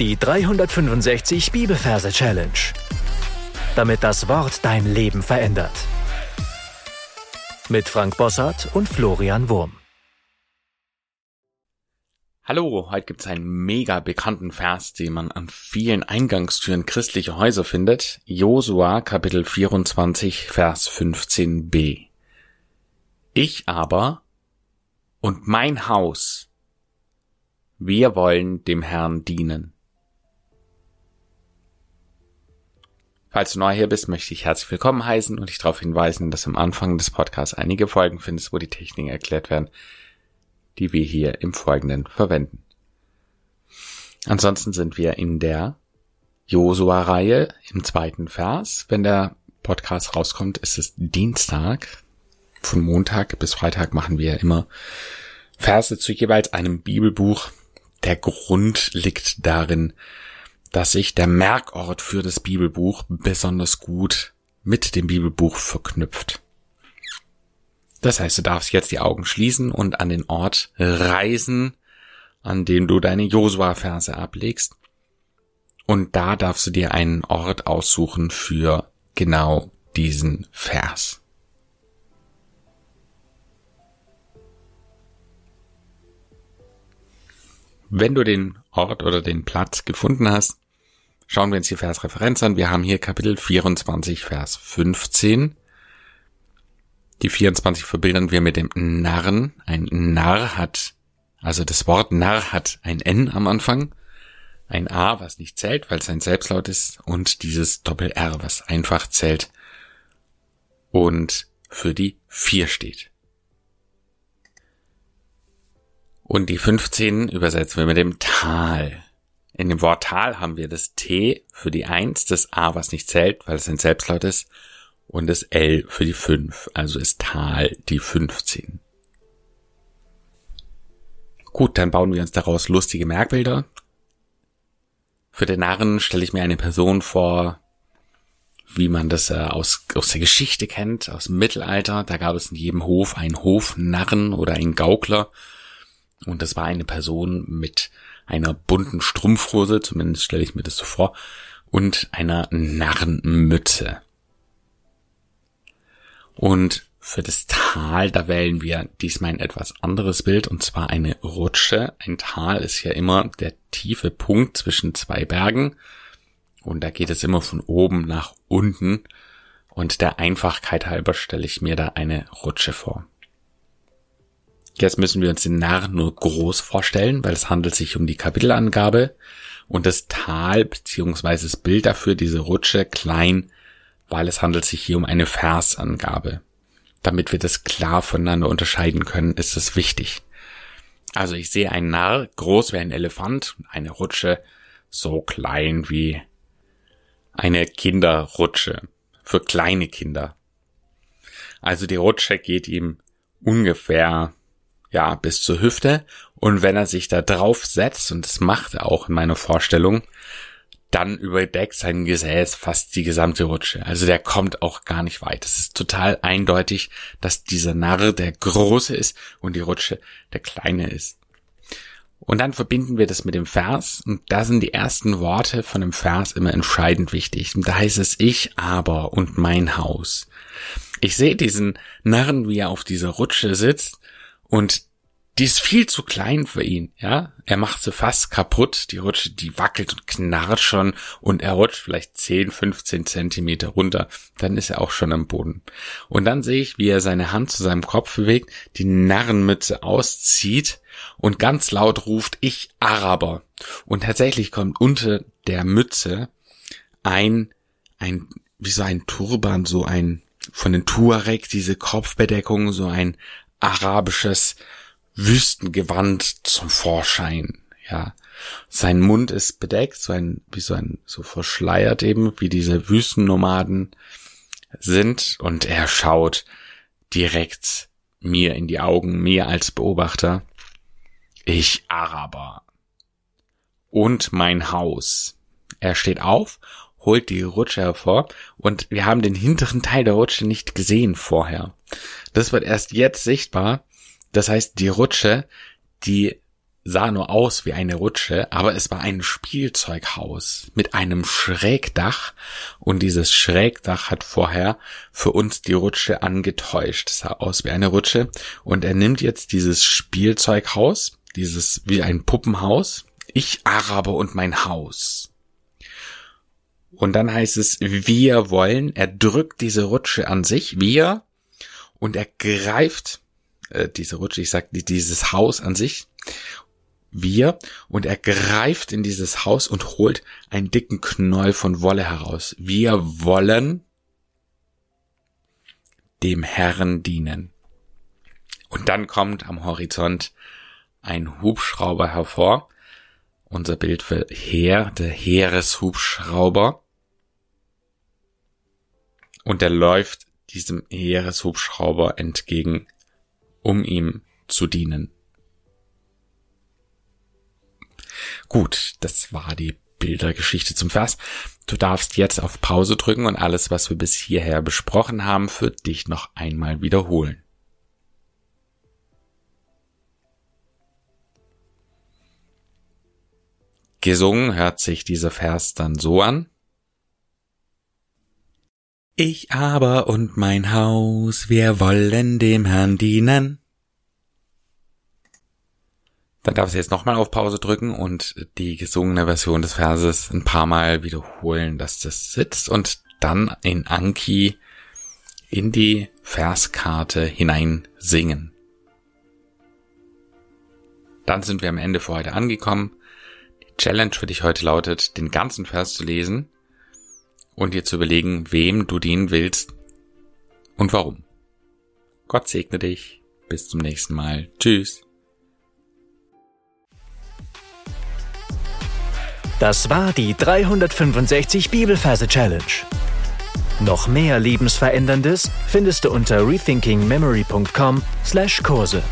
Die 365 Bibelverse Challenge. Damit das Wort dein Leben verändert. Mit Frank Bossart und Florian Wurm. Hallo, heute gibt's einen mega bekannten Vers, den man an vielen Eingangstüren christlicher Häuser findet. Josua Kapitel 24 Vers 15b. Ich aber und mein Haus, wir wollen dem Herrn dienen. Falls du neu hier bist, möchte ich herzlich willkommen heißen und dich darauf hinweisen, dass am Anfang des Podcasts einige Folgen findest, wo die Techniken erklärt werden, die wir hier im Folgenden verwenden. Ansonsten sind wir in der Josua-Reihe im zweiten Vers. Wenn der Podcast rauskommt, ist es Dienstag. Von Montag bis Freitag machen wir immer Verse zu jeweils einem Bibelbuch. Der Grund liegt darin, dass sich der Merkort für das Bibelbuch besonders gut mit dem Bibelbuch verknüpft. Das heißt, du darfst jetzt die Augen schließen und an den Ort reisen, an dem du deine Josua-Verse ablegst. Und da darfst du dir einen Ort aussuchen für genau diesen Vers. Wenn du den Ort oder den Platz gefunden hast, Schauen wir uns die Versreferenz an. Wir haben hier Kapitel 24, Vers 15. Die 24 verbildern wir mit dem Narren. Ein Narr hat, also das Wort Narr hat ein N am Anfang, ein A, was nicht zählt, weil es ein Selbstlaut ist, und dieses Doppel-R, was einfach zählt und für die 4 steht. Und die 15 übersetzen wir mit dem Tal. In dem Wort Tal haben wir das T für die Eins, das A, was nicht zählt, weil es ein Selbstlaut ist, und das L für die Fünf, also ist Tal die 15. Gut, dann bauen wir uns daraus lustige Merkbilder. Für den Narren stelle ich mir eine Person vor, wie man das äh, aus, aus der Geschichte kennt, aus dem Mittelalter. Da gab es in jedem Hof einen Hofnarren oder einen Gaukler. Und das war eine Person mit einer bunten Strumpfhose, zumindest stelle ich mir das so vor, und einer Narrenmütze. Und für das Tal, da wählen wir diesmal ein etwas anderes Bild, und zwar eine Rutsche. Ein Tal ist ja immer der tiefe Punkt zwischen zwei Bergen, und da geht es immer von oben nach unten, und der Einfachkeit halber stelle ich mir da eine Rutsche vor. Jetzt müssen wir uns den Narr nur groß vorstellen, weil es handelt sich um die Kapitelangabe und das Tal beziehungsweise das Bild dafür, diese Rutsche, klein, weil es handelt sich hier um eine Versangabe. Damit wir das klar voneinander unterscheiden können, ist es wichtig. Also ich sehe einen Narr groß wie ein Elefant, eine Rutsche so klein wie eine Kinderrutsche für kleine Kinder. Also die Rutsche geht ihm ungefähr ja, bis zur Hüfte. Und wenn er sich da drauf setzt, und das macht er auch in meiner Vorstellung, dann überdeckt sein Gesäß fast die gesamte Rutsche. Also der kommt auch gar nicht weit. Es ist total eindeutig, dass dieser Narr der große ist und die Rutsche der kleine ist. Und dann verbinden wir das mit dem Vers und da sind die ersten Worte von dem Vers immer entscheidend wichtig. Und da heißt es ich aber und mein Haus. Ich sehe diesen Narren, wie er auf dieser Rutsche sitzt und die ist viel zu klein für ihn, ja. Er macht sie fast kaputt. Die Rutsche, die wackelt und knarrt schon und er rutscht vielleicht 10, 15 Zentimeter runter. Dann ist er auch schon am Boden. Und dann sehe ich, wie er seine Hand zu seinem Kopf bewegt, die Narrenmütze auszieht und ganz laut ruft, ich Araber. Und tatsächlich kommt unter der Mütze ein, ein, wie so ein Turban, so ein, von den Tuareg, diese Kopfbedeckung, so ein, arabisches Wüstengewand zum Vorschein, ja. Sein Mund ist bedeckt, so ein, wie so ein, so verschleiert eben, wie diese Wüstennomaden sind, und er schaut direkt mir in die Augen, mir als Beobachter. Ich Araber. Und mein Haus. Er steht auf, holt die Rutsche hervor und wir haben den hinteren Teil der Rutsche nicht gesehen vorher. Das wird erst jetzt sichtbar. Das heißt, die Rutsche, die sah nur aus wie eine Rutsche, aber es war ein Spielzeughaus mit einem Schrägdach und dieses Schrägdach hat vorher für uns die Rutsche angetäuscht. Es sah aus wie eine Rutsche und er nimmt jetzt dieses Spielzeughaus, dieses wie ein Puppenhaus, ich Araber und mein Haus. Und dann heißt es, wir wollen, er drückt diese Rutsche an sich, wir, und er greift äh, diese Rutsche, ich sag dieses Haus an sich wir und er greift in dieses Haus und holt einen dicken Knoll von Wolle heraus. Wir wollen dem Herrn dienen. Und dann kommt am Horizont ein Hubschrauber hervor. Unser Bild für Heer, der Heereshubschrauber. Und er läuft diesem Heereshubschrauber entgegen, um ihm zu dienen. Gut, das war die Bildergeschichte zum Vers. Du darfst jetzt auf Pause drücken und alles, was wir bis hierher besprochen haben, für dich noch einmal wiederholen. Gesungen hört sich dieser Vers dann so an. Ich aber und mein Haus, wir wollen dem Herrn dienen. Dann darf sie jetzt nochmal auf Pause drücken und die gesungene Version des Verses ein paar Mal wiederholen, dass das sitzt und dann in Anki in die Verskarte hinein singen. Dann sind wir am Ende für heute angekommen. Die Challenge für dich heute lautet, den ganzen Vers zu lesen und dir zu überlegen, wem du dienen willst und warum. Gott segne dich. Bis zum nächsten Mal. Tschüss. Das war die 365 Bibelferse Challenge. Noch mehr Lebensveränderndes findest du unter rethinkingmemory.com/Kurse.